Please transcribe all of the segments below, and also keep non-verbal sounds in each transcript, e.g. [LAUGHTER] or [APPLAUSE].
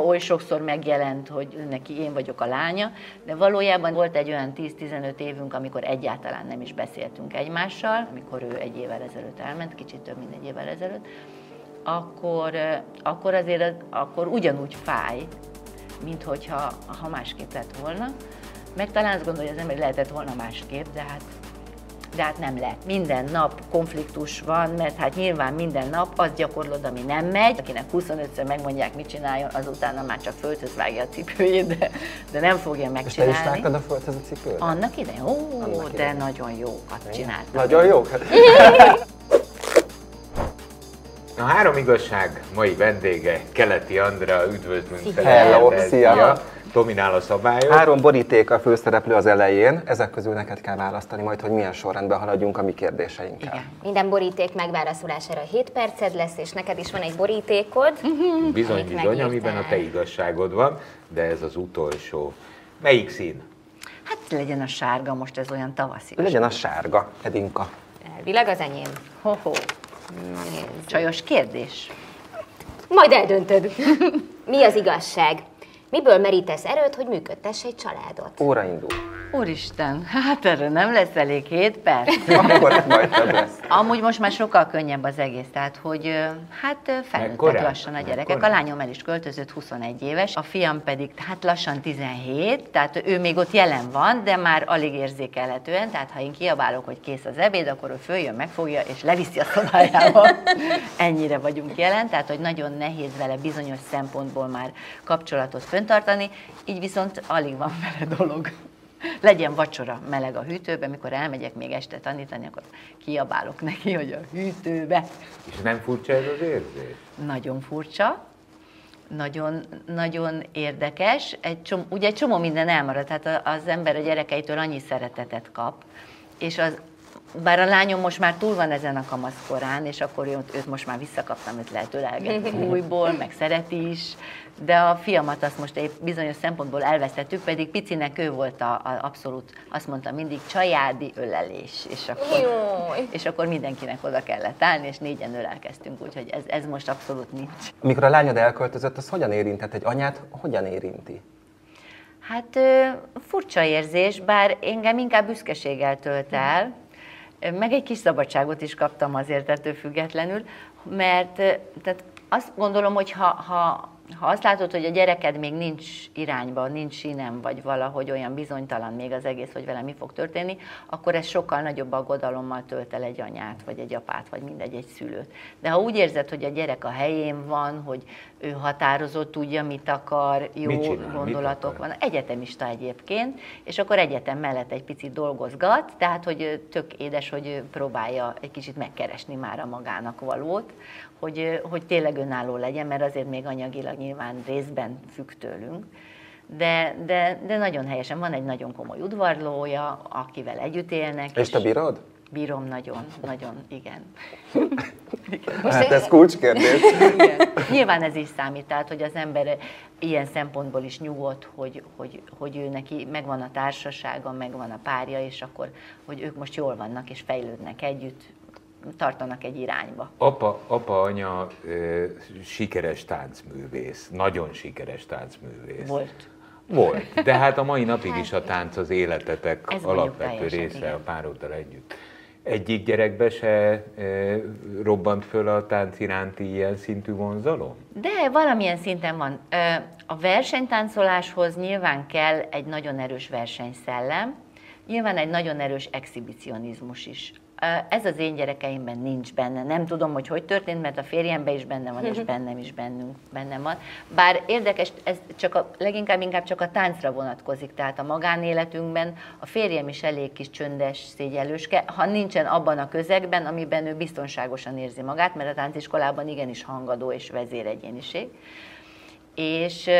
Oly sokszor megjelent, hogy neki én vagyok a lánya, de valójában volt egy olyan 10-15 évünk, amikor egyáltalán nem is beszéltünk egymással, amikor ő egy évvel ezelőtt elment, kicsit több, mint egy évvel ezelőtt, akkor, akkor azért akkor ugyanúgy fáj, mint hogyha ha másképp lett volna. Meg talán azt gondolja az ember, lehetett volna másképp, de hát de hát nem lehet. Minden nap konfliktus van, mert hát nyilván minden nap azt gyakorlod, ami nem megy. Akinek 25-ször megmondják, mit csináljon, azután már csak földhöz vágja a cipőjét, de, de nem fogja megcsinálni. És te is vágtad a földhöz a cipőt? Annak idején? Ó, Annak de idején. nagyon jókat csináltam. Nagyon jókat? [LAUGHS] A három igazság mai vendége, Keleti Andrea, üdvözlünk Hello, szia! Dominál a szabályok. Három boríték a főszereplő az elején, ezek közül neked kell választani majd, hogy milyen sorrendben haladjunk a mi kérdéseinkkel. Igen. Minden boríték megválaszolására 7 perced lesz, és neked is van egy borítékod. Bizony, bizony, amiben a te igazságod van, de ez az utolsó. Melyik szín? Hát legyen a sárga, most ez olyan tavaszi. Legyen a sárga, Edinka. Elvileg az enyém. Ho-ho. Csajos kérdés. Majd eldöntöd. [LAUGHS] Mi az igazság? Miből merítesz erőt, hogy működtess egy családot? Óra indul. Úristen, hát erre nem lesz elég 7 perc. [LAUGHS] Akkor majd lesz. Amúgy most már sokkal könnyebb az egész, tehát hogy hát felnőttek lassan a gyerekek. Mekkorán? A lányom el is költözött 21 éves, a fiam pedig hát lassan 17, tehát ő még ott jelen van, de már alig érzékelhetően, tehát ha én kiabálok, hogy kész az ebéd, akkor ő följön, megfogja és leviszi a szobájába. [LAUGHS] Ennyire vagyunk jelen, tehát hogy nagyon nehéz vele bizonyos szempontból már kapcsolatot föntartani, így viszont alig van vele dolog legyen vacsora meleg a hűtőbe, mikor elmegyek még este tanítani, akkor kiabálok neki, hogy a hűtőbe. És nem furcsa ez az érzés? Nagyon furcsa, nagyon, nagyon érdekes. Egy csomó, ugye egy csomó minden elmarad, tehát az ember a gyerekeitől annyi szeretetet kap, és az, bár a lányom most már túl van ezen a kamaszkorán, és akkor őt, őt most már visszakaptam, őt lehet ölelgetni [LAUGHS] újból, meg szereti is, de a fiamat azt most egy bizonyos szempontból elvesztettük, pedig picinek ő volt a, a abszolút, azt mondta mindig, csajádi ölelés, és akkor, és akkor mindenkinek oda kellett állni, és négyen ölelkeztünk, úgyhogy ez, ez most abszolút nincs. Amikor a lányod elköltözött, az hogyan érintett? Egy anyát, hogyan érinti? Hát furcsa érzés, bár engem inkább büszkeséggel tölt el, meg egy kis szabadságot is kaptam azért ettől függetlenül, mert tehát azt gondolom, hogy ha, ha ha azt látod, hogy a gyereked még nincs irányba, nincs sínem, vagy valahogy olyan bizonytalan még az egész, hogy vele mi fog történni, akkor ez sokkal nagyobb aggodalommal tölt el egy anyát, vagy egy apát, vagy mindegy, egy szülőt. De ha úgy érzed, hogy a gyerek a helyén van, hogy ő határozott, tudja, mit akar, jó mit csinál, gondolatok van, egyetemista egyébként, és akkor egyetem mellett egy picit dolgozgat, tehát hogy tök édes, hogy próbálja egy kicsit megkeresni már a magának valót, hogy, hogy tényleg önálló legyen, mert azért még anyagilag nyilván részben függ tőlünk. De, de, de nagyon helyesen van egy nagyon komoly udvarlója, akivel együtt élnek. És, és te bírod? Bírom nagyon, nagyon, igen. igen. Hát ez kulcskérdés. Igen. Nyilván ez is számít, tehát hogy az ember ilyen szempontból is nyugodt, hogy, hogy, hogy ő neki megvan a társasága, megvan a párja, és akkor, hogy ők most jól vannak és fejlődnek együtt, tartanak egy irányba. Apa, apa anya e, sikeres táncművész, nagyon sikeres táncművész. Volt. Volt, de hát a mai napig is a tánc az életetek alapvető része igen. a pároddal együtt. Egyik gyerekbe se e, robbant föl a tánc iránti ilyen szintű vonzalom? De valamilyen szinten van. A versenytáncoláshoz nyilván kell egy nagyon erős versenyszellem, nyilván egy nagyon erős exhibicionizmus is. Ez az én gyerekeimben nincs benne. Nem tudom, hogy hogy történt, mert a férjemben is benne van, és [LAUGHS] bennem is bennünk, bennem van. Bár érdekes, ez csak a, leginkább inkább csak a táncra vonatkozik, tehát a magánéletünkben a férjem is elég kis csöndes, szégyelőske, ha nincsen abban a közegben, amiben ő biztonságosan érzi magát, mert a tánciskolában igenis hangadó és vezéregyéniség. És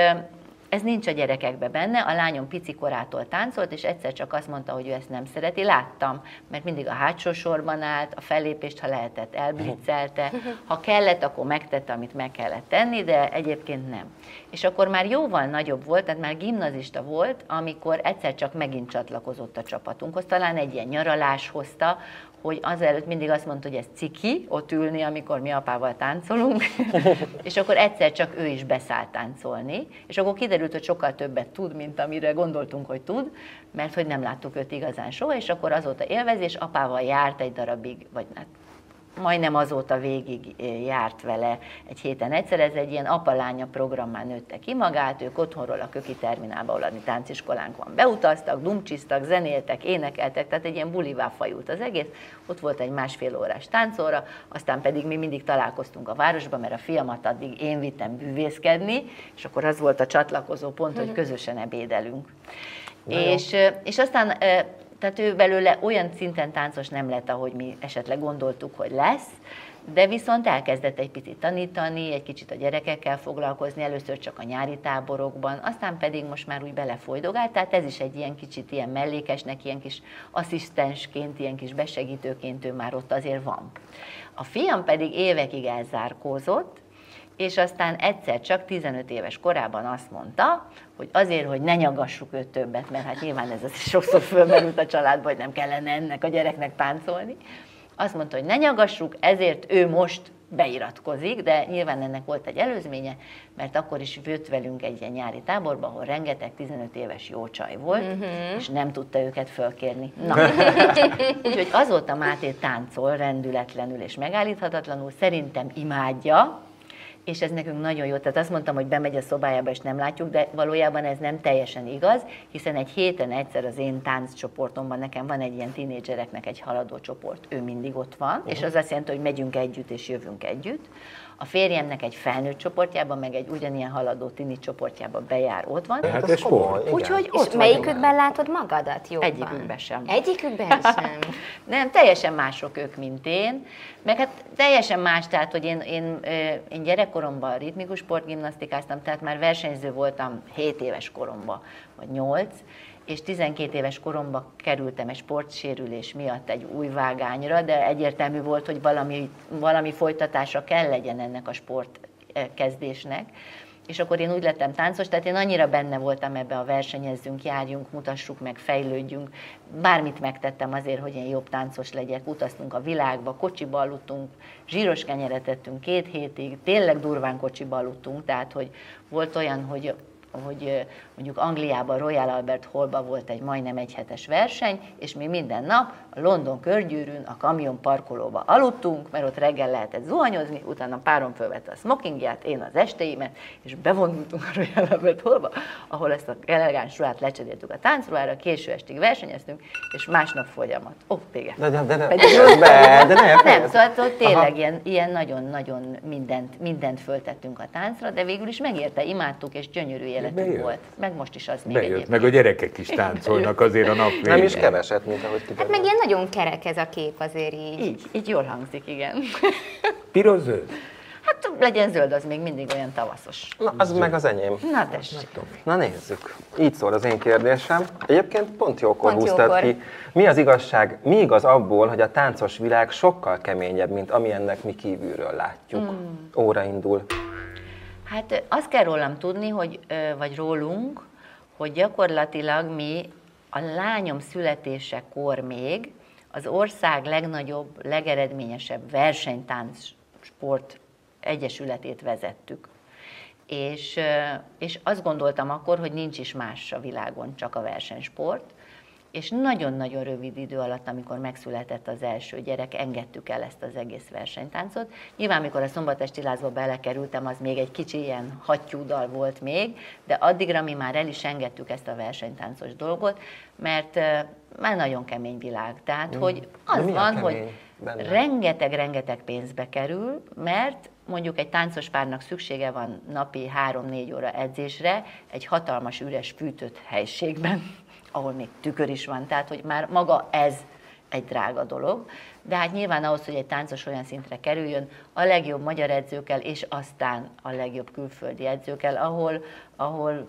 ez nincs a gyerekekbe benne, a lányom pici korától táncolt, és egyszer csak azt mondta, hogy ő ezt nem szereti. Láttam, mert mindig a hátsó sorban állt, a fellépést, ha lehetett, elblitzelte, ha kellett, akkor megtette, amit meg kellett tenni, de egyébként nem. És akkor már jóval nagyobb volt, tehát már gimnazista volt, amikor egyszer csak megint csatlakozott a csapatunkhoz, talán egy ilyen nyaralás hozta, hogy azelőtt mindig azt mondta, hogy ez ciki, ott ülni, amikor mi apával táncolunk, [LAUGHS] és akkor egyszer csak ő is beszállt táncolni, és akkor kiderült, hogy sokkal többet tud, mint amire gondoltunk, hogy tud, mert hogy nem láttuk őt igazán soha, és akkor azóta élvezés, apával járt egy darabig, vagy hát majdnem azóta végig járt vele egy héten egyszer. Ez egy ilyen apalánya programmán nőtte ki magát, ők otthonról a Köki Terminálba, ahol a tánciskolánk van, beutaztak, dumcsiztak, zenéltek, énekeltek, tehát egy ilyen bulivá fajult az egész. Ott volt egy másfél órás táncóra, aztán pedig mi mindig találkoztunk a városban, mert a fiamat addig én vittem bűvészkedni, és akkor az volt a csatlakozó pont, hogy közösen ebédelünk. és, és aztán tehát ő belőle olyan szinten táncos nem lett, ahogy mi esetleg gondoltuk, hogy lesz, de viszont elkezdett egy picit tanítani, egy kicsit a gyerekekkel foglalkozni, először csak a nyári táborokban, aztán pedig most már úgy belefolydogált, tehát ez is egy ilyen kicsit ilyen mellékesnek, ilyen kis asszisztensként, ilyen kis besegítőként ő már ott azért van. A fiam pedig évekig elzárkózott, és aztán egyszer csak 15 éves korában azt mondta, hogy azért, hogy ne nyagassuk őt többet, mert hát nyilván ez az sokszor fölmerült a családba, hogy nem kellene ennek a gyereknek táncolni, azt mondta, hogy ne nyagassuk, ezért ő most beiratkozik, de nyilván ennek volt egy előzménye, mert akkor is jött velünk egy ilyen nyári táborba, ahol rengeteg 15 éves jó csaj volt, uh-huh. és nem tudta őket fölkérni. Na, [LAUGHS] úgyhogy azóta Máté táncol rendületlenül és megállíthatatlanul, szerintem imádja, és ez nekünk nagyon jó. Tehát azt mondtam, hogy bemegy a szobájába, és nem látjuk, de valójában ez nem teljesen igaz, hiszen egy héten egyszer az én tánccsoportomban nekem van egy ilyen tinédzsereknek egy haladó csoport, ő mindig ott van, uh-huh. és az azt jelenti, hogy megyünk együtt és jövünk együtt. A férjemnek egy felnőtt csoportjában, meg egy ugyanilyen haladó tini csoportjában bejár, ott van. Hát ez komoly. Úgyhogy ott És melyikükben látod magadat jobban? Egyikükben sem. Egyikükben sem? [LAUGHS] Nem, teljesen mások ők, mint én. Meg hát teljesen más, tehát, hogy én, én, én gyerekkoromban ritmikus sportgimnasztikáztam, tehát már versenyző voltam 7 éves koromban, vagy 8, és 12 éves koromban kerültem egy sportsérülés miatt egy új vágányra, de egyértelmű volt, hogy valami, valami folytatása kell legyen ennek a sport kezdésnek. És akkor én úgy lettem táncos, tehát én annyira benne voltam ebbe a versenyezzünk, járjunk, mutassuk meg, fejlődjünk. Bármit megtettem azért, hogy én jobb táncos legyek. Utaztunk a világba, kocsiba aludtunk, zsíros kenyeret ettünk két hétig, tényleg durván kocsiba aludtunk, tehát hogy volt olyan, hogy hogy mondjuk Angliában, Royal Albert Hallba volt egy majdnem egyhetes verseny, és mi minden nap a London körgyűrűn a kamion parkolóba aludtunk, mert ott reggel lehetett zuhanyozni, utána párom fölvette a smokingját, én az estéimet, és bevonultunk a Royal Albert Hallba, ahol ezt a elegáns ruhát lecseréltük a táncruhára, késő estig versenyeztünk, és másnap folyamat. Ó, oh, vége. De, de, de, de, Pedig, be, de ne, nem, szóval ott tényleg ilyen, ilyen nagyon-nagyon mindent, mindent föltettünk a táncra, de végül is megérte, imádtuk, és gyönyörű életünk Bejött. volt. Meg most is az még Bejött, egyébként. meg a gyerekek is táncolnak azért a nap végén. Nem is keveset, mint ahogy kiderül. Hát meg ilyen nagyon kerek ez a kép azért így. Így, így jól hangzik, igen. Piros-zöld? Hát legyen zöld, az még mindig olyan tavaszos. Na, az zöld. meg az enyém. Na tessék. Na nézzük. Így szól az én kérdésem. Egyébként pont jókor pont húztad jókor. ki. Mi az igazság, mi igaz abból, hogy a táncos világ sokkal keményebb, mint amilyennek mi kívülről látjuk? Mm. Óra indul. Hát azt kell rólam tudni, hogy, vagy rólunk, hogy gyakorlatilag mi a lányom születésekor még az ország legnagyobb, legeredményesebb versenytánc sport egyesületét vezettük. És, és azt gondoltam akkor, hogy nincs is más a világon, csak a versenysport és nagyon-nagyon rövid idő alatt, amikor megszületett az első gyerek, engedtük el ezt az egész versenytáncot. Nyilván, amikor a szombatesti lázba belekerültem, az még egy kicsi ilyen hattyúdal volt még, de addigra mi már el is engedtük ezt a versenytáncos dolgot, mert már nagyon kemény világ. Tehát, mm. hogy az van, hogy rengeteg-rengeteg pénzbe kerül, mert mondjuk egy táncos párnak szüksége van napi 3-4 óra edzésre egy hatalmas üres fűtött helységben ahol még tükör is van, tehát hogy már maga ez egy drága dolog, de hát nyilván ahhoz, hogy egy táncos olyan szintre kerüljön, a legjobb magyar edzőkkel, és aztán a legjobb külföldi edzőkkel, ahol, ahol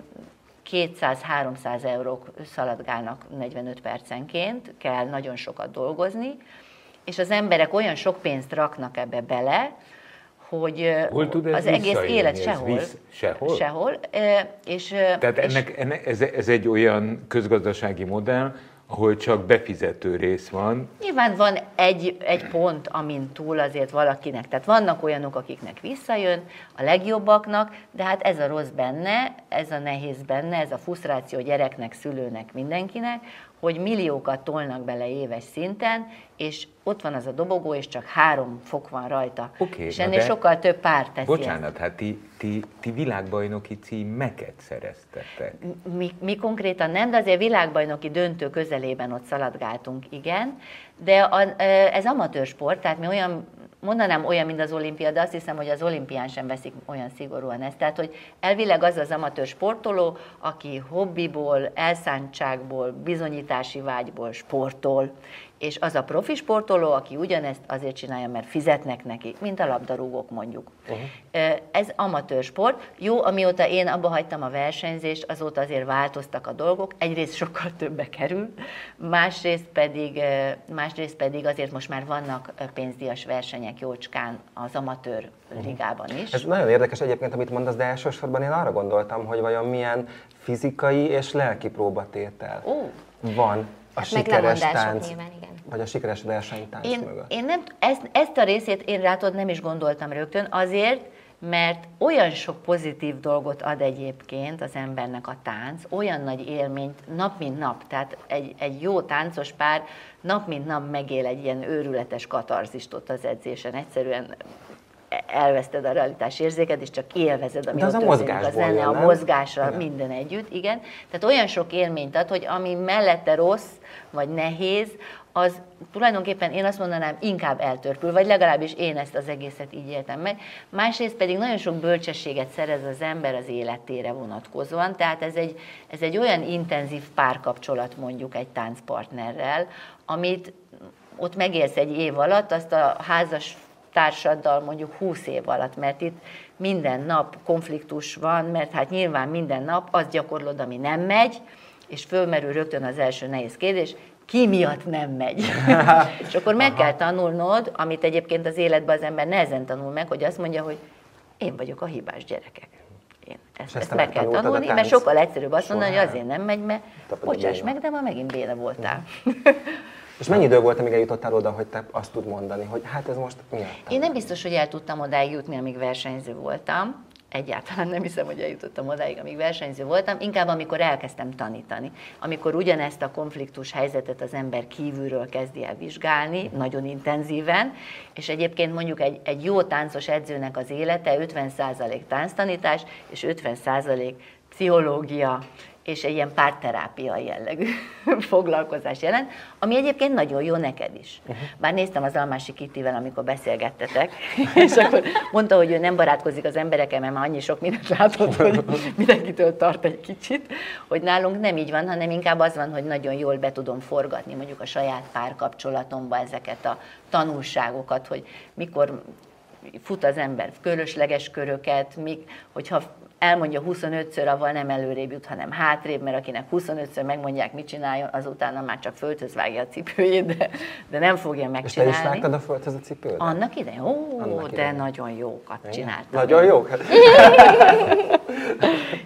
200-300 eurók szaladgálnak 45 percenként, kell nagyon sokat dolgozni, és az emberek olyan sok pénzt raknak ebbe bele, hogy Hol tud ez az egész élet sehol. Visz, sehol? Sehol. És, Tehát ennek, ennek ez, ez egy olyan közgazdasági modell, ahol csak befizető rész van. Nyilván van egy, egy pont, amin túl azért valakinek, tehát vannak olyanok, akiknek visszajön, a legjobbaknak, de hát ez a rossz benne, ez a nehéz benne, ez a frusztráció gyereknek, szülőnek, mindenkinek, hogy milliókat tolnak bele éves szinten, és ott van az a dobogó, és csak három fok van rajta. Okay, és ennél sokkal több pár teszi Bocsánat, ezt. hát ti, ti, ti világbajnoki címeket szereztetek. Mi, mi konkrétan nem, de azért világbajnoki döntő közelében ott szaladgáltunk, igen. De a, ez amatőr sport, tehát mi olyan mondanám olyan, mint az olimpia, de azt hiszem, hogy az olimpián sem veszik olyan szigorúan ezt. Tehát, hogy elvileg az az amatőr sportoló, aki hobbiból, elszántságból, bizonyítási vágyból sportol, és az a profi sportoló, aki ugyanezt azért csinálja, mert fizetnek neki, mint a labdarúgók mondjuk. Uh-huh. Ez amatőr sport. Jó, amióta én abba hagytam a versenyzést, azóta azért változtak a dolgok. Egyrészt sokkal [LAUGHS] többe kerül, másrészt pedig, másrészt pedig azért most már vannak pénzdíjas versenyek jócskán az amatőr uh-huh. ligában is. Ez nagyon érdekes egyébként, amit mondasz, de elsősorban én arra gondoltam, hogy vajon milyen fizikai és lelki próbatétel uh. van a hát sikeres tánc. Nyilván, igen vagy a sikeres versenytánc én, mögött? Én nem, ezt, ezt a részét én rátod nem is gondoltam rögtön, azért, mert olyan sok pozitív dolgot ad egyébként az embernek a tánc, olyan nagy élményt nap mint nap, tehát egy, egy jó táncos pár nap mint nap megél egy ilyen őrületes katarzist ott az edzésen, egyszerűen elveszted a realitás érzéket, és csak élvezed, ami De az ott a mozgás a zene, jön, a mozgásra, igen. minden együtt, igen. Tehát olyan sok élményt ad, hogy ami mellette rossz, vagy nehéz, az tulajdonképpen én azt mondanám inkább eltörpül, vagy legalábbis én ezt az egészet így éltem meg. Másrészt pedig nagyon sok bölcsességet szerez az ember az életére vonatkozóan, tehát ez egy, ez egy olyan intenzív párkapcsolat mondjuk egy táncpartnerrel, amit ott megélsz egy év alatt, azt a házas társaddal mondjuk 20 év alatt, mert itt minden nap konfliktus van, mert hát nyilván minden nap azt gyakorlod, ami nem megy, és fölmerül rögtön az első nehéz kérdés, ki miatt nem megy. [LAUGHS] és akkor meg Aha. kell tanulnod, amit egyébként az életben az ember nehezen tanul meg, hogy azt mondja, hogy én vagyok a hibás gyerekek. Én ezt, ezt meg kell tanulni, mert sokkal egyszerűbb azt mondani, hogy azért nem megy, mert bocsáss meg, de ma megint béna voltál. [LAUGHS] És mennyi idő volt, amíg eljutottál oda, hogy te azt tud mondani, hogy hát ez most miatt? Én nem biztos, hogy el tudtam odáig jutni, amíg versenyző voltam. Egyáltalán nem hiszem, hogy eljutottam odáig, amíg versenyző voltam, inkább amikor elkezdtem tanítani. Amikor ugyanezt a konfliktus helyzetet az ember kívülről kezdi el vizsgálni, nagyon intenzíven, és egyébként mondjuk egy, egy jó táncos edzőnek az élete 50% tánctanítás és 50% pszichológia, és egy ilyen párterápia jellegű [LAUGHS] foglalkozás jelent, ami egyébként nagyon jó neked is. Uh-huh. Bár néztem az Almási Kittivel, amikor beszélgettetek, [LAUGHS] és akkor mondta, hogy ő nem barátkozik az emberekkel, mert már annyi sok mindent látott, hogy [LAUGHS] mindenkitől tart egy kicsit, hogy nálunk nem így van, hanem inkább az van, hogy nagyon jól be tudom forgatni mondjuk a saját párkapcsolatomba ezeket a tanulságokat, hogy mikor fut az ember körösleges köröket, míg, hogyha elmondja 25-ször, avval nem előrébb jut, hanem hátrébb, mert akinek 25-ször megmondják, mit csináljon, azután már csak földhöz vágja a cipőjét, de, de nem fogja megcsinálni. És te is vágtad a földhöz a cipőt? Annak idején? Ó, Annak de idején. nagyon jókat Igen? csináltam. Nagyon jókat?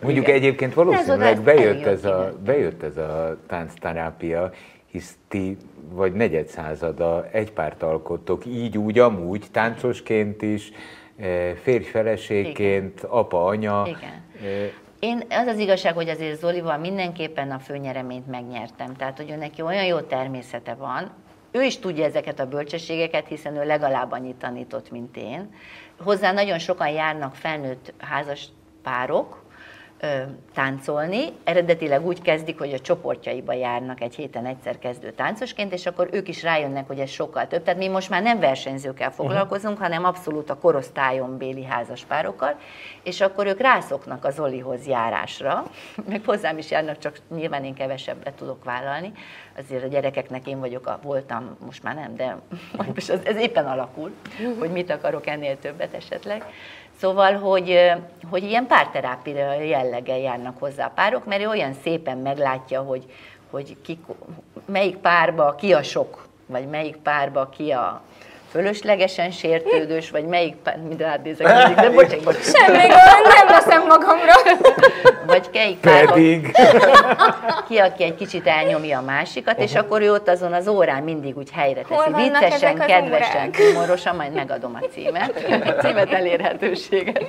Mondjuk Igen. egyébként valószínűleg bejött ez, a, bejött ez a táncterápia, hisz ti vagy negyed százada egy párt alkottok, így úgy, amúgy, táncosként is, Eh, férj-feleségként, apa-anya. Igen. Eh, Én, az az igazság, hogy azért Zolival mindenképpen a főnyereményt megnyertem. Tehát, hogy ő neki olyan jó természete van, ő is tudja ezeket a bölcsességeket, hiszen ő legalább annyit tanított, mint én. Hozzá nagyon sokan járnak felnőtt házas párok, táncolni. Eredetileg úgy kezdik, hogy a csoportjaiba járnak egy héten egyszer kezdő táncosként, és akkor ők is rájönnek, hogy ez sokkal több. Tehát mi most már nem versenyzőkkel foglalkozunk, uh-huh. hanem abszolút a korosztályon béli házaspárokkal, és akkor ők rászoknak az Olihoz járásra, [LAUGHS] meg hozzám is járnak, csak nyilván én kevesebbet tudok vállalni. Azért a gyerekeknek én vagyok, a, voltam, most már nem, de [LAUGHS] most ez, ez éppen alakul, hogy mit akarok ennél többet esetleg. Szóval, hogy, hogy ilyen párterápia jelleggel járnak hozzá a párok, mert ő olyan szépen meglátja, hogy, hogy ki, melyik párba ki a sok, vagy melyik párba ki a fölöslegesen sértődős, vagy melyik, mind rád nézek, [LAUGHS] de bocsánat, bocsánat. Semmi gond, nem veszem magamra. Vagy melyik Pedig. ki, aki egy kicsit elnyomja a másikat, uh-huh. és akkor ő ott azon az órán mindig úgy helyre teszi. Viccesen, kedvesen, humorosan, majd megadom a címet, [LAUGHS] a címet elérhetőséget.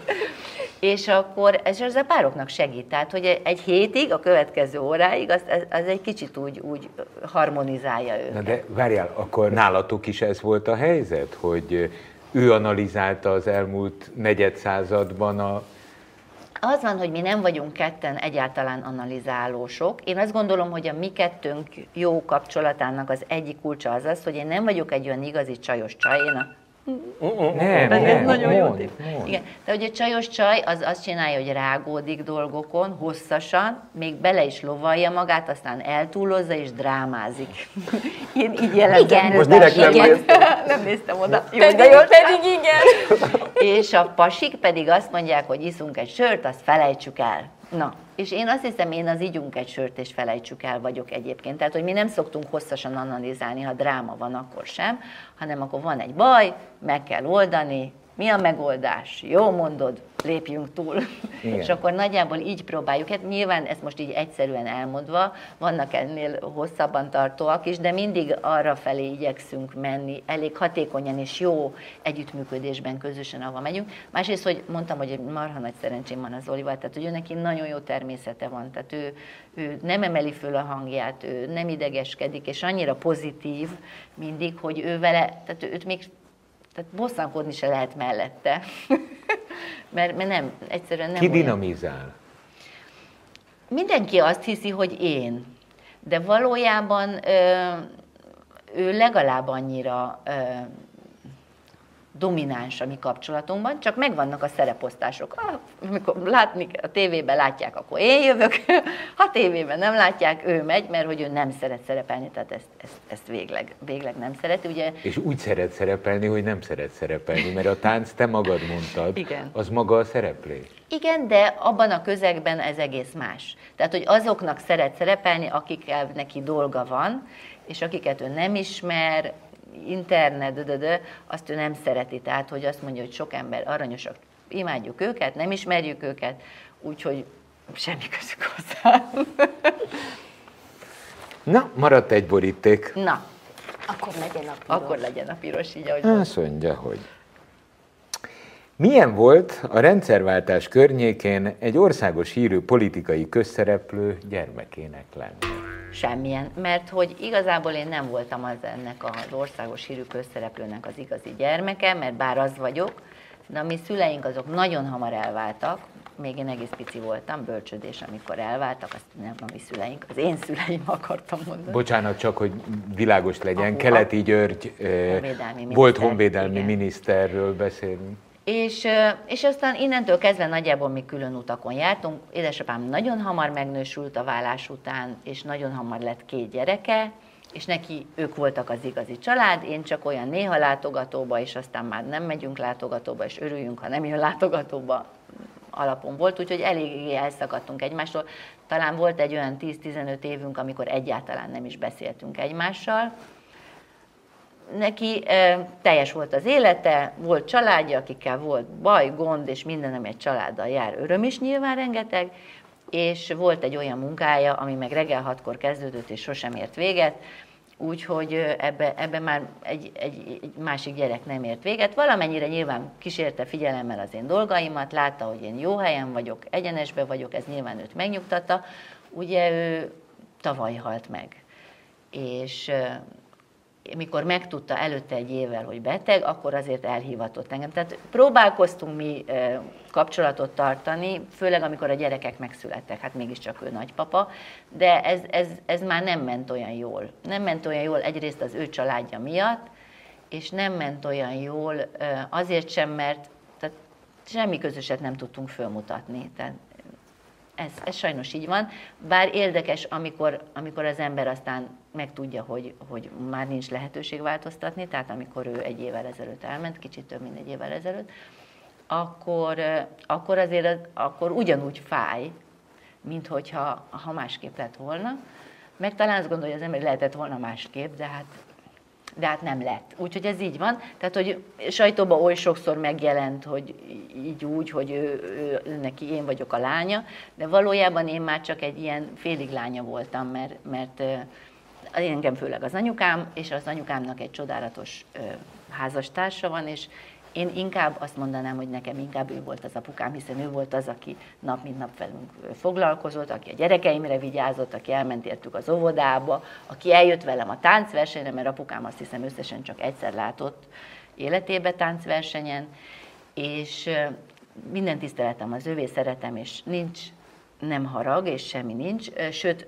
És akkor ez az a pároknak segít. Tehát, hogy egy hétig, a következő óráig, az, az egy kicsit úgy, úgy harmonizálja őket. Na de várjál, akkor nálatok is ez volt a helyzet, hogy ő analizálta az elmúlt negyed században a az van, hogy mi nem vagyunk ketten egyáltalán analizálósok. Én azt gondolom, hogy a mi kettőnk jó kapcsolatának az egyik kulcsa az az, hogy én nem vagyok egy olyan igazi csajos csaj, én a nem, nem, nem, nagyon jó Igen. De hogy a csajos csaj az azt csinálja, hogy rágódik dolgokon hosszasan, még bele is lovalja magát, aztán eltúlozza és drámázik. [LAUGHS] Én így jelentem. Igen. Most direkt nem, igen. [LAUGHS] nem néztem oda. Jó, pedig, de jó, pedig igen. [LAUGHS] És a pasik pedig azt mondják, hogy iszunk egy sört, azt felejtsük el. Na, és én azt hiszem, én az ígyunk egy sört, és felejtsük el vagyok egyébként. Tehát, hogy mi nem szoktunk hosszasan analizálni, ha dráma van, akkor sem, hanem akkor van egy baj, meg kell oldani, mi a megoldás? Jó mondod, lépjünk túl. Igen. És akkor nagyjából így próbáljuk. Hát nyilván ezt most így egyszerűen elmondva, vannak ennél hosszabban tartóak is, de mindig arra felé igyekszünk menni, elég hatékonyan és jó együttműködésben közösen, ahova megyünk. Másrészt, hogy mondtam, hogy marha nagy szerencsém van az Olival, tehát hogy ő neki nagyon jó természete van, tehát ő, ő nem emeli föl a hangját, ő nem idegeskedik, és annyira pozitív mindig, hogy ő vele, tehát őt még tehát bosszankodni se lehet mellette. [LAUGHS] mert, mert nem, egyszerűen nem Ki olyan. dinamizál? Mindenki azt hiszi, hogy én. De valójában ö, ő legalább annyira ö, domináns a mi kapcsolatunkban, csak megvannak a szereposztások. Amikor látni, a tévében látják, akkor én jövök, ha tévében nem látják, ő megy, mert hogy ő nem szeret szerepelni, tehát ezt, ezt, ezt végleg, végleg nem szereti. Ugye... És úgy szeret szerepelni, hogy nem szeret szerepelni, mert a tánc, te magad mondtad, Igen. az maga a szereplés. Igen, de abban a közegben ez egész más. Tehát, hogy azoknak szeret szerepelni, akikkel neki dolga van, és akiket ő nem ismer, internet, de, de, de, azt ő nem szereti. Tehát, hogy azt mondja, hogy sok ember aranyosak, imádjuk őket, nem ismerjük őket, úgyhogy semmi közük hozzá. [LAUGHS] Na, maradt egy boríték. Na. Akkor legyen a piros. Akkor legyen a piros, így ahogy Azt mondja, hogy milyen volt a rendszerváltás környékén egy országos hírű politikai közszereplő gyermekének lenni? Semmilyen, mert hogy igazából én nem voltam az ennek az országos hírű közszereplőnek az igazi gyermeke, mert bár az vagyok, de a mi szüleink azok nagyon hamar elváltak, még én egész pici voltam, bölcsödés, amikor elváltak, azt nem a mi szüleink, az én szüleim [LAUGHS] akartam mondani. Bocsánat, csak hogy világos legyen, a, Keleti György honvédelmi volt honvédelmi igen. miniszterről beszélünk. És, és aztán innentől kezdve nagyjából mi külön utakon jártunk. Édesapám nagyon hamar megnősült a vállás után, és nagyon hamar lett két gyereke, és neki ők voltak az igazi család, én csak olyan néha látogatóba, és aztán már nem megyünk látogatóba, és örüljünk, ha nem jön látogatóba alapon volt, úgyhogy eléggé elszakadtunk egymástól. Talán volt egy olyan 10-15 évünk, amikor egyáltalán nem is beszéltünk egymással, neki e, teljes volt az élete, volt családja, akikkel volt baj, gond, és minden, ami egy családdal jár, öröm is nyilván rengeteg, és volt egy olyan munkája, ami meg reggel hatkor kezdődött, és sosem ért véget, úgyhogy ebbe, ebbe már egy, egy, egy másik gyerek nem ért véget. Valamennyire nyilván kísérte figyelemmel az én dolgaimat, látta, hogy én jó helyen vagyok, egyenesbe vagyok, ez nyilván őt megnyugtatta. Ugye ő tavaly halt meg, és mikor megtudta előtte egy évvel, hogy beteg, akkor azért elhívatott engem. Tehát próbálkoztunk mi kapcsolatot tartani, főleg amikor a gyerekek megszülettek, hát mégiscsak ő nagypapa, de ez, ez, ez már nem ment olyan jól. Nem ment olyan jól egyrészt az ő családja miatt, és nem ment olyan jól azért sem, mert tehát semmi közöset nem tudtunk fölmutatni. Tehát ez, ez sajnos így van, bár érdekes, amikor, amikor az ember aztán megtudja, hogy, hogy már nincs lehetőség változtatni, tehát amikor ő egy évvel ezelőtt elment, kicsit több, mint egy évvel ezelőtt, akkor, akkor azért akkor ugyanúgy fáj, mint hogyha ha másképp lett volna. Meg talán azt gondolja az ember, lehetett volna másképp, de hát de hát nem lett. Úgyhogy ez így van. Tehát, hogy sajtóban oly sokszor megjelent, hogy így úgy, hogy ő, ő, ő neki én vagyok a lánya, de valójában én már csak egy ilyen félig lánya voltam, mert, mert engem főleg az anyukám, és az anyukámnak egy csodálatos házastársa van, és én inkább azt mondanám, hogy nekem inkább ő volt az apukám, hiszen ő volt az, aki nap mint nap velünk foglalkozott, aki a gyerekeimre vigyázott, aki elment értük az óvodába, aki eljött velem a táncversenyre, mert apukám azt hiszem összesen csak egyszer látott életébe táncversenyen, és minden tiszteletem az ővé, szeretem, és nincs nem harag, és semmi nincs, sőt,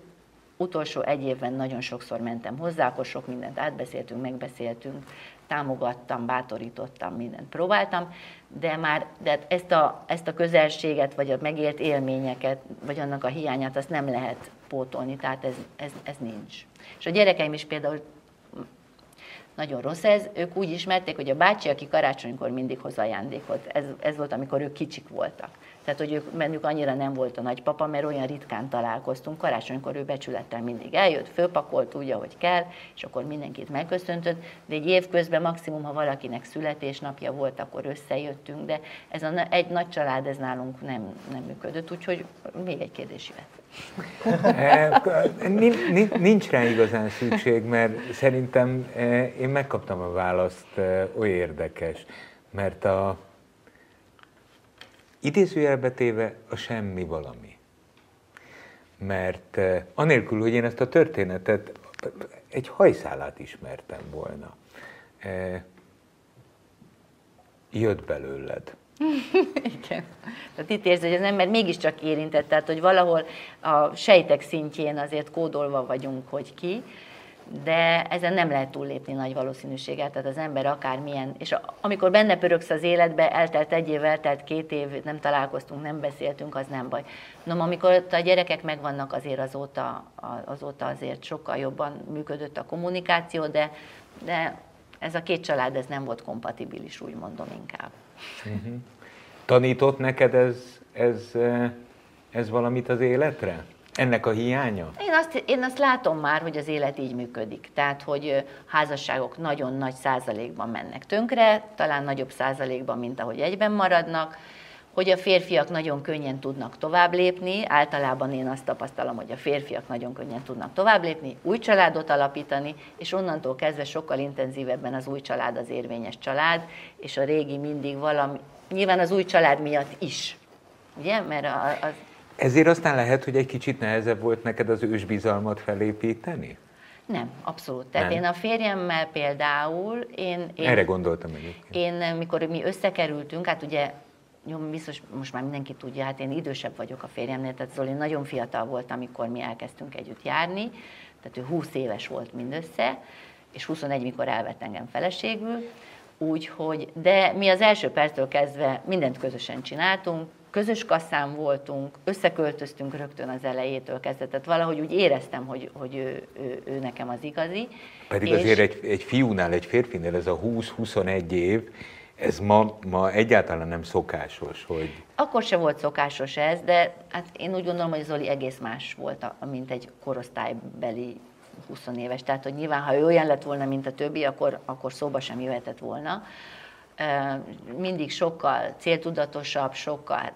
utolsó egy évben nagyon sokszor mentem hozzá, akkor sok mindent átbeszéltünk, megbeszéltünk, támogattam, bátorítottam, mindent próbáltam, de már de ezt, a, ezt a közelséget, vagy a megélt élményeket, vagy annak a hiányát, azt nem lehet pótolni, tehát ez, ez, ez nincs. És a gyerekeim is például nagyon rossz ez, ők úgy ismerték, hogy a bácsi, aki karácsonykor mindig hoz ajándékot, ez, ez volt, amikor ők kicsik voltak. Tehát, hogy ők bennük annyira nem volt a nagypapa, mert olyan ritkán találkoztunk. Karácsonykor ő becsülettel mindig eljött, fölpakolt úgy, ahogy kell, és akkor mindenkit megköszöntött. De egy év közben maximum, ha valakinek születésnapja volt, akkor összejöttünk, de ez a, egy nagy család, ez nálunk nem, nem működött, úgyhogy még egy kérdés jöhet. [LAUGHS] Eh, nincs rá igazán szükség, mert szerintem eh, én megkaptam a választ, eh, oly érdekes, mert a, idézőjelbe téve a semmi valami. Mert eh, anélkül, hogy én ezt a történetet egy hajszálát ismertem volna, eh, jött belőled. [LAUGHS] Igen. Tehát itt érzed, hogy az ember mégiscsak érintett, tehát hogy valahol a sejtek szintjén azért kódolva vagyunk, hogy ki, de ezen nem lehet túllépni nagy valószínűséggel, tehát az ember akármilyen, és amikor benne pöröksz az életbe, eltelt egy év, eltelt két év, nem találkoztunk, nem beszéltünk, az nem baj. No, amikor a gyerekek megvannak, azért azóta, azóta azért sokkal jobban működött a kommunikáció, de, de ez a két család, ez nem volt kompatibilis, úgy mondom inkább. Uh-huh. Tanított neked ez, ez, ez valamit az életre? Ennek a hiánya? Én azt, én azt látom már, hogy az élet így működik. Tehát, hogy házasságok nagyon nagy százalékban mennek tönkre, talán nagyobb százalékban, mint ahogy egyben maradnak, hogy a férfiak nagyon könnyen tudnak tovább lépni. Általában én azt tapasztalom, hogy a férfiak nagyon könnyen tudnak tovább lépni, új családot alapítani, és onnantól kezdve sokkal intenzívebben az új család az érvényes család, és a régi mindig valami, nyilván az új család miatt is. Ugye? Mert az, ezért aztán lehet, hogy egy kicsit nehezebb volt neked az ősbizalmat felépíteni? Nem, abszolút. Tehát nem. én a férjemmel például, én... én Erre gondoltam egyébként. Én, mikor mi összekerültünk, hát ugye jó, biztos most már mindenki tudja, hát én idősebb vagyok a férjemnél, tehát Zoli nagyon fiatal volt, amikor mi elkezdtünk együtt járni, tehát ő 20 éves volt mindössze, és 21, mikor elvett engem feleségül, úgyhogy, de mi az első perctől kezdve mindent közösen csináltunk, közös kasszán voltunk, összeköltöztünk rögtön az elejétől kezdve, tehát valahogy úgy éreztem, hogy, hogy ő, ő, ő nekem az igazi. Pedig és... azért egy, egy fiúnál, egy férfinél ez a 20-21 év, ez ma, ma egyáltalán nem szokásos, hogy... Akkor se volt szokásos ez, de hát én úgy gondolom, hogy Zoli egész más volt, mint egy korosztálybeli 20 éves. Tehát, hogy nyilván, ha ő olyan lett volna, mint a többi, akkor, akkor szóba sem jöhetett volna mindig sokkal céltudatosabb, sokkal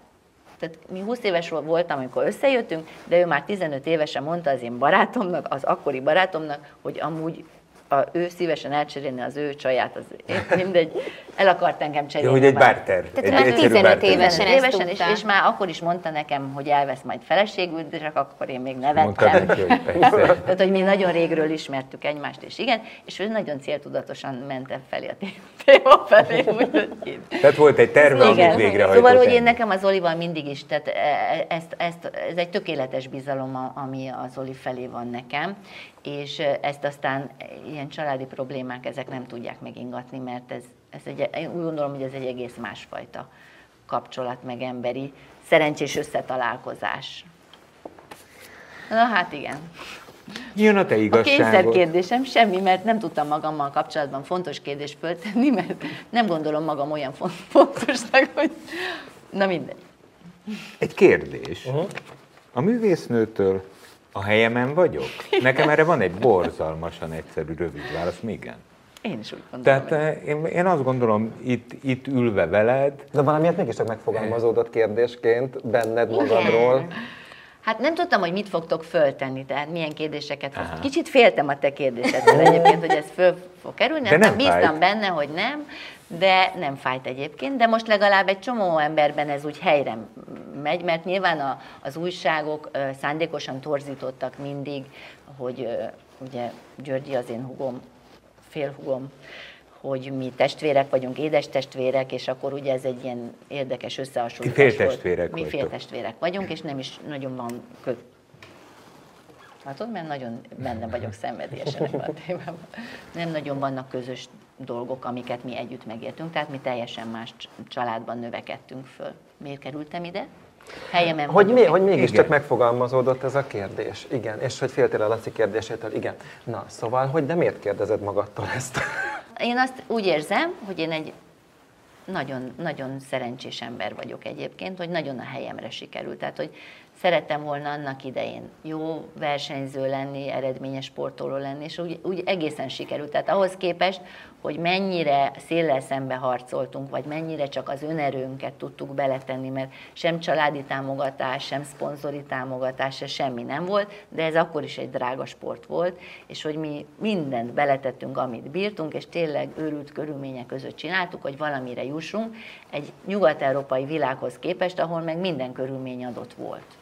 tehát mi 20 éves voltam, amikor összejöttünk, de ő már 15 évesen mondta az én barátomnak, az akkori barátomnak, hogy amúgy a, ő szívesen elcserélni az ő csaját, az [LAUGHS] mindegy, el akart engem cserélni. Hogy egy bárter. Tehát egy már 15 bárter. évesen, évesen és, és, már akkor is mondta nekem, hogy elvesz majd feleségül, de csak akkor én még nevettem. Neki, hogy Tehát, hogy mi nagyon régről ismertük egymást, és igen, és ő nagyon céltudatosan ment felé a téma felé. Tehát volt egy terve, igen. amit végrehajtott. Szóval, hogy én nekem az Olival mindig is, tehát e- e- ezt, ezt, ez egy tökéletes bizalom, ami az Oli felé van nekem, és ezt aztán ilyen családi problémák ezek nem tudják megingatni, mert ez, ez egy, én úgy gondolom, hogy ez egy egész másfajta kapcsolat, meg emberi szerencsés összetalálkozás. Na hát igen. Jön a te igazságod. A kényszer kérdésem semmi, mert nem tudtam magammal kapcsolatban fontos kérdést föltenni, mert nem gondolom magam olyan fontosnak, hogy... Na mindegy. Egy kérdés. Uh-huh. A művésznőtől a helyemen vagyok? Nekem erre van egy borzalmasan egyszerű, rövid válasz, igen. Én is úgy gondolom. Tehát én, én azt gondolom, itt, itt ülve veled... De valamiért mégiscsak megfogalmazódott kérdésként benned magadról. Igen. Hát nem tudtam, hogy mit fogtok föltenni, tehát milyen kérdéseket fog. Kicsit féltem a te kérdésedről egyébként, hogy ez föl fog kerülni, de nem bíztam fájt. benne, hogy nem, de nem fájt egyébként, de most legalább egy csomó emberben ez úgy helyre megy, mert nyilván a, az újságok szándékosan torzítottak mindig, hogy ugye Györgyi az én hugom, félhugom, hogy mi testvérek vagyunk, édes testvérek, és akkor ugye ez egy ilyen érdekes összehasonlítás Fél testvérek Mi fél testvérek vagyunk, és nem is nagyon van kö... Látod, mert nagyon benne vagyok szenvedélyesen ebben a [LAUGHS] témában. Nem nagyon vannak közös dolgok, amiket mi együtt megértünk, tehát mi teljesen más családban növekedtünk föl. Miért kerültem ide? Helyemen hogy, mi, hogy mégiscsak megfogalmazódott ez a kérdés. Igen, és hogy féltél a Laci kérdésétől. Igen. Na, szóval, hogy de miért kérdezed magadtól ezt? [LAUGHS] Én azt úgy érzem, hogy én egy nagyon, nagyon szerencsés ember vagyok egyébként, hogy nagyon a helyemre sikerült. Tehát, hogy szerettem volna annak idején jó versenyző lenni, eredményes sportoló lenni, és úgy, úgy egészen sikerült. Tehát ahhoz képest, hogy mennyire széllel szembe harcoltunk, vagy mennyire csak az önerőnket tudtuk beletenni, mert sem családi támogatás, sem szponzori támogatás, se semmi nem volt, de ez akkor is egy drága sport volt, és hogy mi mindent beletettünk, amit bírtunk, és tényleg őrült körülmények között csináltuk, hogy valamire jussunk egy nyugat-európai világhoz képest, ahol meg minden körülmény adott volt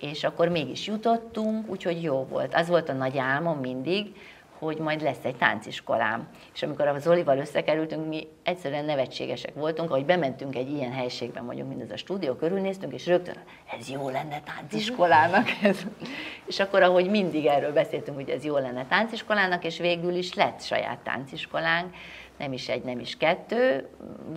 és akkor mégis jutottunk, úgyhogy jó volt. Az volt a nagy álmom mindig, hogy majd lesz egy tánciskolám. És amikor a Zolival összekerültünk, mi egyszerűen nevetségesek voltunk, ahogy bementünk egy ilyen helységben, mondjuk, mint ez a stúdió, körülnéztünk, és rögtön, ez jó lenne tánciskolának. [LAUGHS] Ez. és akkor, ahogy mindig erről beszéltünk, hogy ez jó lenne tánciskolának, és végül is lett saját tánciskolánk, nem is egy, nem is kettő,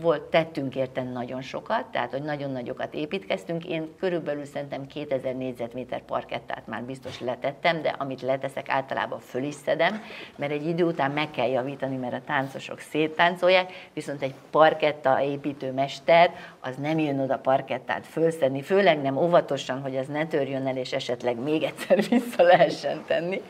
volt, tettünk érten nagyon sokat, tehát hogy nagyon nagyokat építkeztünk. Én körülbelül szerintem 2000 négyzetméter parkettát már biztos letettem, de amit leteszek, általában föl is szedem, mert egy idő után meg kell javítani, mert a táncosok széttáncolják, viszont egy parketta építő mester, az nem jön oda parkettát fölszedni, főleg nem óvatosan, hogy az ne törjön el, és esetleg még egyszer [LAUGHS] vissza lehessen tenni.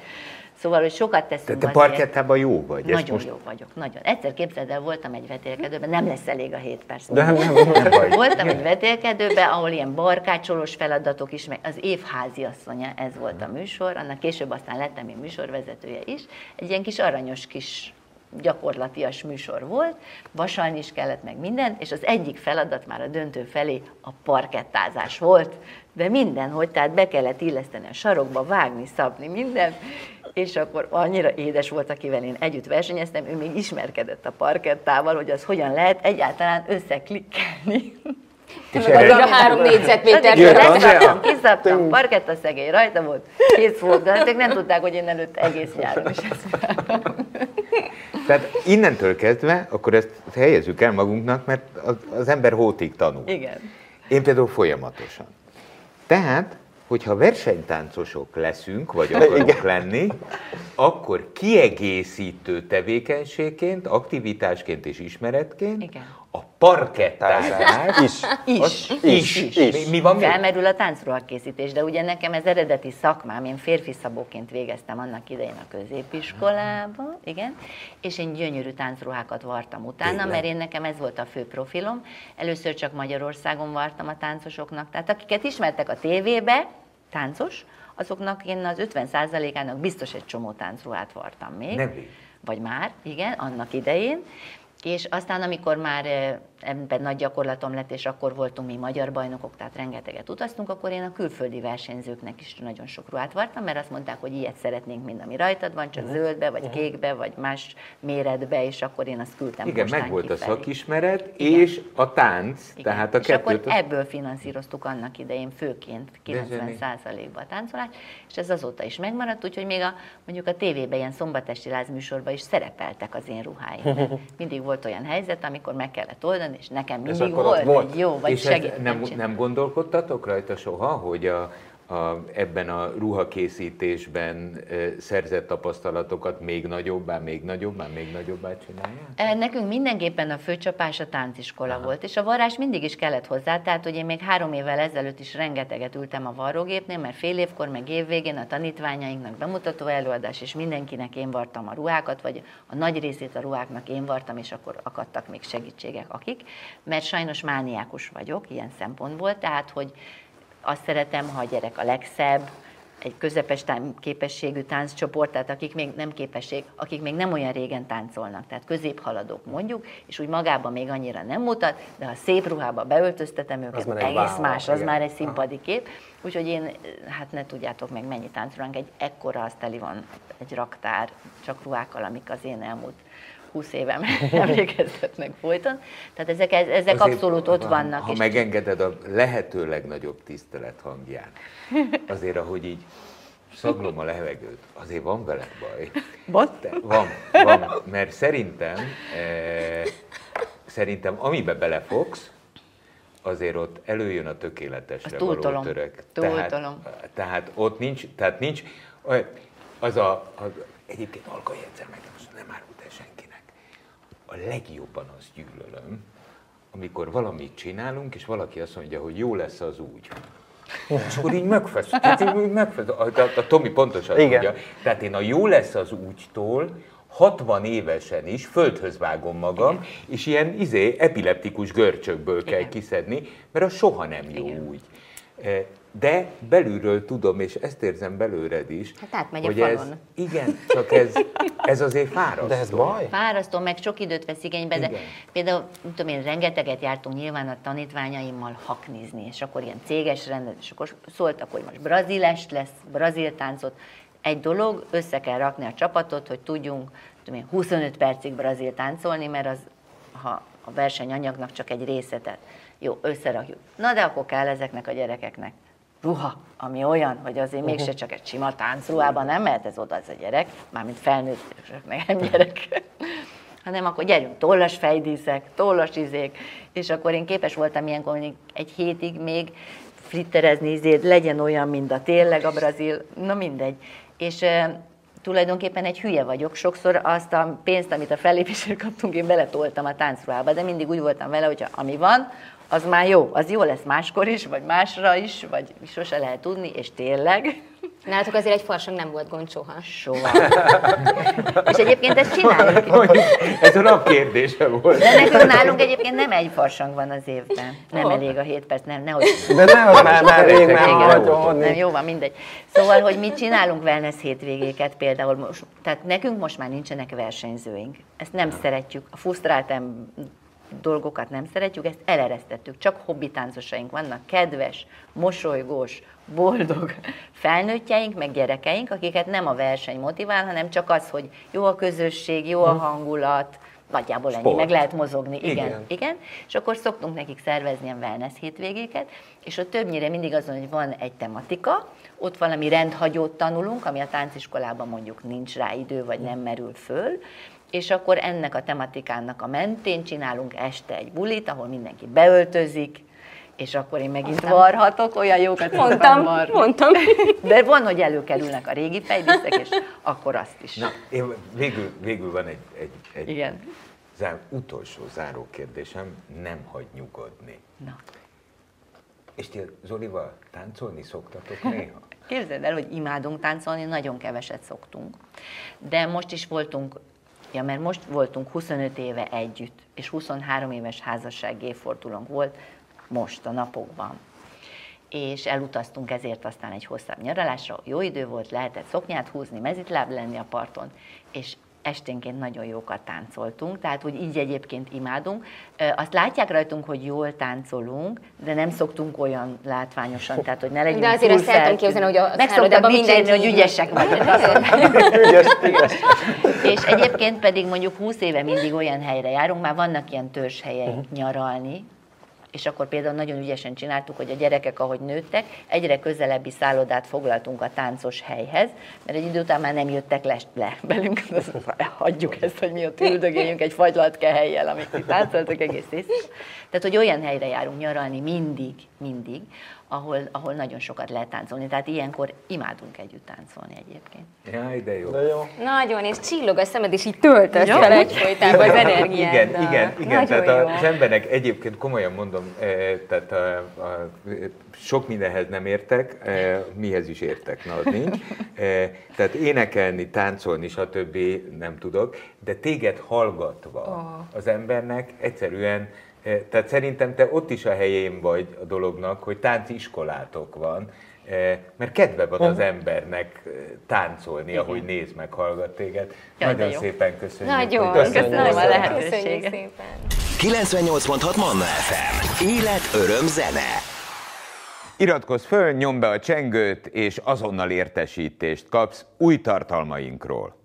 Szóval, hogy sokat teszünk Tehát te parkettában jó vagy? Nagyon most... jó vagyok, nagyon. Egyszer képzeld el, voltam egy vetélkedőben, nem lesz elég a hét perc. De nem, nem, nem vagy. Voltam egy vetélkedőben, ahol ilyen barkácsolós feladatok is, meg az év asszonya, ez volt a műsor, annak később aztán lettem én műsorvezetője is. Egy ilyen kis aranyos kis gyakorlatias műsor volt, vasalni is kellett meg minden, és az egyik feladat már a döntő felé a parkettázás volt, de minden, hogy tehát be kellett illeszteni a sarokba, vágni, szabni, minden, és akkor annyira édes volt, akivel én együtt versenyeztem, ő még ismerkedett a parkettával, hogy az hogyan lehet egyáltalán összeklikkelni. És ez a három négyzetméter. Leszaktam, kiszabtam, parketta szegély rajta volt, kész volt, de ezek nem tudták, hogy én előtt egész nyáron is ezt [LAUGHS] Tehát innentől kezdve, akkor ezt helyezzük el magunknak, mert az, az ember hótig tanul. Igen. Én például folyamatosan. Tehát hogyha versenytáncosok leszünk, vagy [LAUGHS] akarunk Igen. lenni, akkor kiegészítő tevékenységként, aktivitásként és ismeretként Igen. A parkettázás is. Is. Is. is. is. Mi, van Felmerül a táncruhakészítés, de ugye nekem ez eredeti szakmám, én férfi szabóként végeztem annak idején a középiskolába, igen, és én gyönyörű táncruhákat vartam utána, Tényleg? mert én nekem ez volt a fő profilom. Először csak Magyarországon vartam a táncosoknak, tehát akiket ismertek a tévébe, táncos, azoknak én az 50%-ának biztos egy csomó táncruhát vartam még. Nem. Vagy már, igen, annak idején. És aztán, amikor már ebben nagy gyakorlatom lett, és akkor voltunk mi magyar bajnokok, tehát rengeteget utaztunk, akkor én a külföldi versenyzőknek is nagyon sok ruhát vartam, mert azt mondták, hogy ilyet szeretnénk, mint ami rajtad van, csak uh-huh. zöldbe, vagy uh-huh. kékbe, vagy más méretbe, és akkor én azt küldtem Igen, meg volt a szakismeret, Igen. és a tánc, Igen. tehát a és kettőt... akkor ebből finanszíroztuk annak idején főként 90%-ba a táncolást, és ez azóta is megmaradt, úgyhogy még a, mondjuk a tévében ilyen szombatesti lázműsorban is szerepeltek az én ruháim. [LAUGHS] Mindig volt olyan helyzet, amikor meg kellett oldani, és nekem mindig volt, volt egy jó, vagy és segít. Nem, nem gondolkodtatok rajta soha, hogy a, a, ebben a ruhakészítésben szerzett tapasztalatokat még nagyobbá, még nagyobbá, még nagyobbá csinálják? Nekünk mindenképpen a főcsapás a tánciskola Aha. volt, és a varrás mindig is kellett hozzá, tehát hogy én még három évvel ezelőtt is rengeteget ültem a varrógépnél, mert fél évkor, meg évvégén a tanítványainknak bemutató előadás, és mindenkinek én vartam a ruhákat, vagy a nagy részét a ruháknak én vartam, és akkor akadtak még segítségek akik, mert sajnos mániákus vagyok ilyen szempontból, tehát hogy azt szeretem, ha a gyerek a legszebb, egy közepes képességű tánccsoport, tehát akik még nem képesség, akik még nem olyan régen táncolnak, tehát középhaladók mondjuk, és úgy magában még annyira nem mutat, de ha szép ruhába beöltöztetem őket, az egész wow, más, az igen. már egy színpadi kép. Úgyhogy én, hát ne tudjátok meg mennyi táncruhánk, egy ekkora az teli van, egy raktár, csak ruhákkal, amik az én elmúlt 20 évem [LAUGHS] emlékeztetnek folyton. Tehát ezek, ezek Azért, abszolút ott vannak. Ha és megengeded a lehető legnagyobb tisztelet hangján, azért, ahogy így szaglom a levegőt, azért van veled baj. Van? Van, van, mert szerintem, eh, szerintem amibe belefogsz, azért ott előjön a tökéletesre a való török. Tehát, tehát ott nincs, tehát nincs, az a, az, egyébként Alkai egyszer meg a legjobban azt gyűlölöm, amikor valamit csinálunk, és valaki azt mondja, hogy jó lesz az úgy. És akkor így megfesz. Tehát így megfesz. A, a, a Tomi pontosan Igen. mondja. Tehát én a jó lesz az úgytól 60 évesen is földhöz vágom magam, Igen. és ilyen izé, epileptikus görcsökből kell Igen. kiszedni, mert az soha nem jó Igen. úgy. De belülről tudom, és ezt érzem belőled is, hát hogy a ez, igen, csak ez, ez azért fárasztó. De ez baj? Fárasztó, meg sok időt vesz igénybe, igen. de például, tudom én, rengeteget jártunk nyilván a tanítványaimmal haknizni, és akkor ilyen céges rendet, és akkor szóltak, hogy most brazilest lesz, brazil táncot. Egy dolog, össze kell rakni a csapatot, hogy tudjunk tudom én, 25 percig brazil táncolni, mert az, ha a versenyanyagnak csak egy részletet. Jó, összerakjuk. Na de akkor kell ezeknek a gyerekeknek ruha, ami olyan, hogy azért mégse csak egy sima táncruhában nem mehet ez oda az a gyerek, mármint felnőtt, nem [LAUGHS] gyerek, hanem akkor gyerünk, tollas fejdíszek, tollas izék, és akkor én képes voltam ilyenkor egy hétig még flitterezni izét, legyen olyan, mint a tényleg a brazil, na mindegy. És e, tulajdonképpen egy hülye vagyok. Sokszor azt a pénzt, amit a fellépésért kaptunk, én beletoltam a táncruhába, de mindig úgy voltam vele, hogy ami van, az már jó, az jó lesz máskor is, vagy másra is, vagy sose lehet tudni, és tényleg. Nálatok azért egy farsang nem volt gond soha. Soha. [LAUGHS] és egyébként ezt csináljuk. Ez a nap kérdése volt. De nekünk nálunk egyébként nem egy farsang van az évben. Nem oh. elég a hét perc, nem, nehogy. De nehogy már, már rég már Nem, jó van, mindegy. Szóval, hogy mi csinálunk wellness hétvégéket például most, tehát nekünk most már nincsenek versenyzőink. Ezt nem szeretjük. A fusztráltem dolgokat nem szeretjük, ezt eleresztettük. Csak hobbitáncosaink vannak, kedves, mosolygós, boldog [LAUGHS] felnőttjeink, meg gyerekeink, akiket nem a verseny motivál, hanem csak az, hogy jó a közösség, jó a hm. hangulat, nagyjából ennyi, Sport. meg lehet mozogni. Igen, igen, igen. És akkor szoktunk nekik szervezni a wellness hétvégéket, és a többnyire mindig azon, hogy van egy tematika, ott valami rendhagyót tanulunk, ami a tánciskolában mondjuk nincs rá idő, vagy nem merül föl, és akkor ennek a tematikának a mentén csinálunk este egy bulit, ahol mindenki beöltözik, és akkor én megint Mondtam. varhatok, olyan jókat mondtam, mondtam. [LAUGHS] De van, hogy előkerülnek a régi fejdíszek, és akkor azt is. Na, én végül, végül van egy, egy, egy Igen. Zár, utolsó záró kérdésem, nem hagy nyugodni. Na. És ti Zolival táncolni szoktatok néha? [LAUGHS] Képzeld el, hogy imádunk táncolni, nagyon keveset szoktunk. De most is voltunk Ja, mert most voltunk 25 éve együtt, és 23 éves házasság évfordulónk volt most a napokban. És elutaztunk ezért aztán egy hosszabb nyaralásra, jó idő volt, lehetett szoknyát húzni, mezitláb lenni a parton, és esténként nagyon jókat táncoltunk, tehát hogy így egyébként imádunk. Azt látják rajtunk, hogy jól táncolunk, de nem szoktunk olyan látványosan, tehát hogy ne legyünk De azért azt el képzelni, hogy a Meg szoktak dicsérni, hogy ügyesek [LAUGHS] vagyunk. ügyes, ügyes. És egyébként pedig mondjuk 20 éve mindig olyan helyre járunk, már vannak ilyen törzshelyeink nyaralni, és akkor például nagyon ügyesen csináltuk, hogy a gyerekek, ahogy nőttek, egyre közelebbi szállodát foglaltunk a táncos helyhez, mert egy idő után már nem jöttek le, le belünk, [LAUGHS] hagyjuk ezt, hogy mi ott üldögéljünk egy fagylalt kehelyjel, amit mi táncoltuk egész éjszaka. Tehát, hogy olyan helyre járunk nyaralni mindig, mindig, ahol, ahol nagyon sokat lehet táncolni. Tehát ilyenkor imádunk együtt táncolni egyébként. Jaj, de jó. De jó. Nagyon, és csillog a szemed, és így töltesz fel egyfolytában az energiát. Igen, igen, igen. Nagyon tehát jó. az embernek egyébként komolyan mondom, eh, tehát a, a, sok mindenhez nem értek, eh, mihez is értek, na az nincs. Eh, tehát énekelni, táncolni, stb. nem tudok, de téged hallgatva oh. az embernek egyszerűen tehát szerintem te ott is a helyén vagy a dolognak, hogy tánciskolátok van, eh, mert kedve van az embernek eh, táncolni, Igen. ahogy néz meg, hallgat téged. Jaj, Nagyon szépen köszönjük. Nagyon, köszönöm, köszönöm a lehetőséget. szépen. 98.6 Manna FM. Élet, öröm, zene. Iratkozz föl, nyomd be a csengőt, és azonnal értesítést kapsz új tartalmainkról.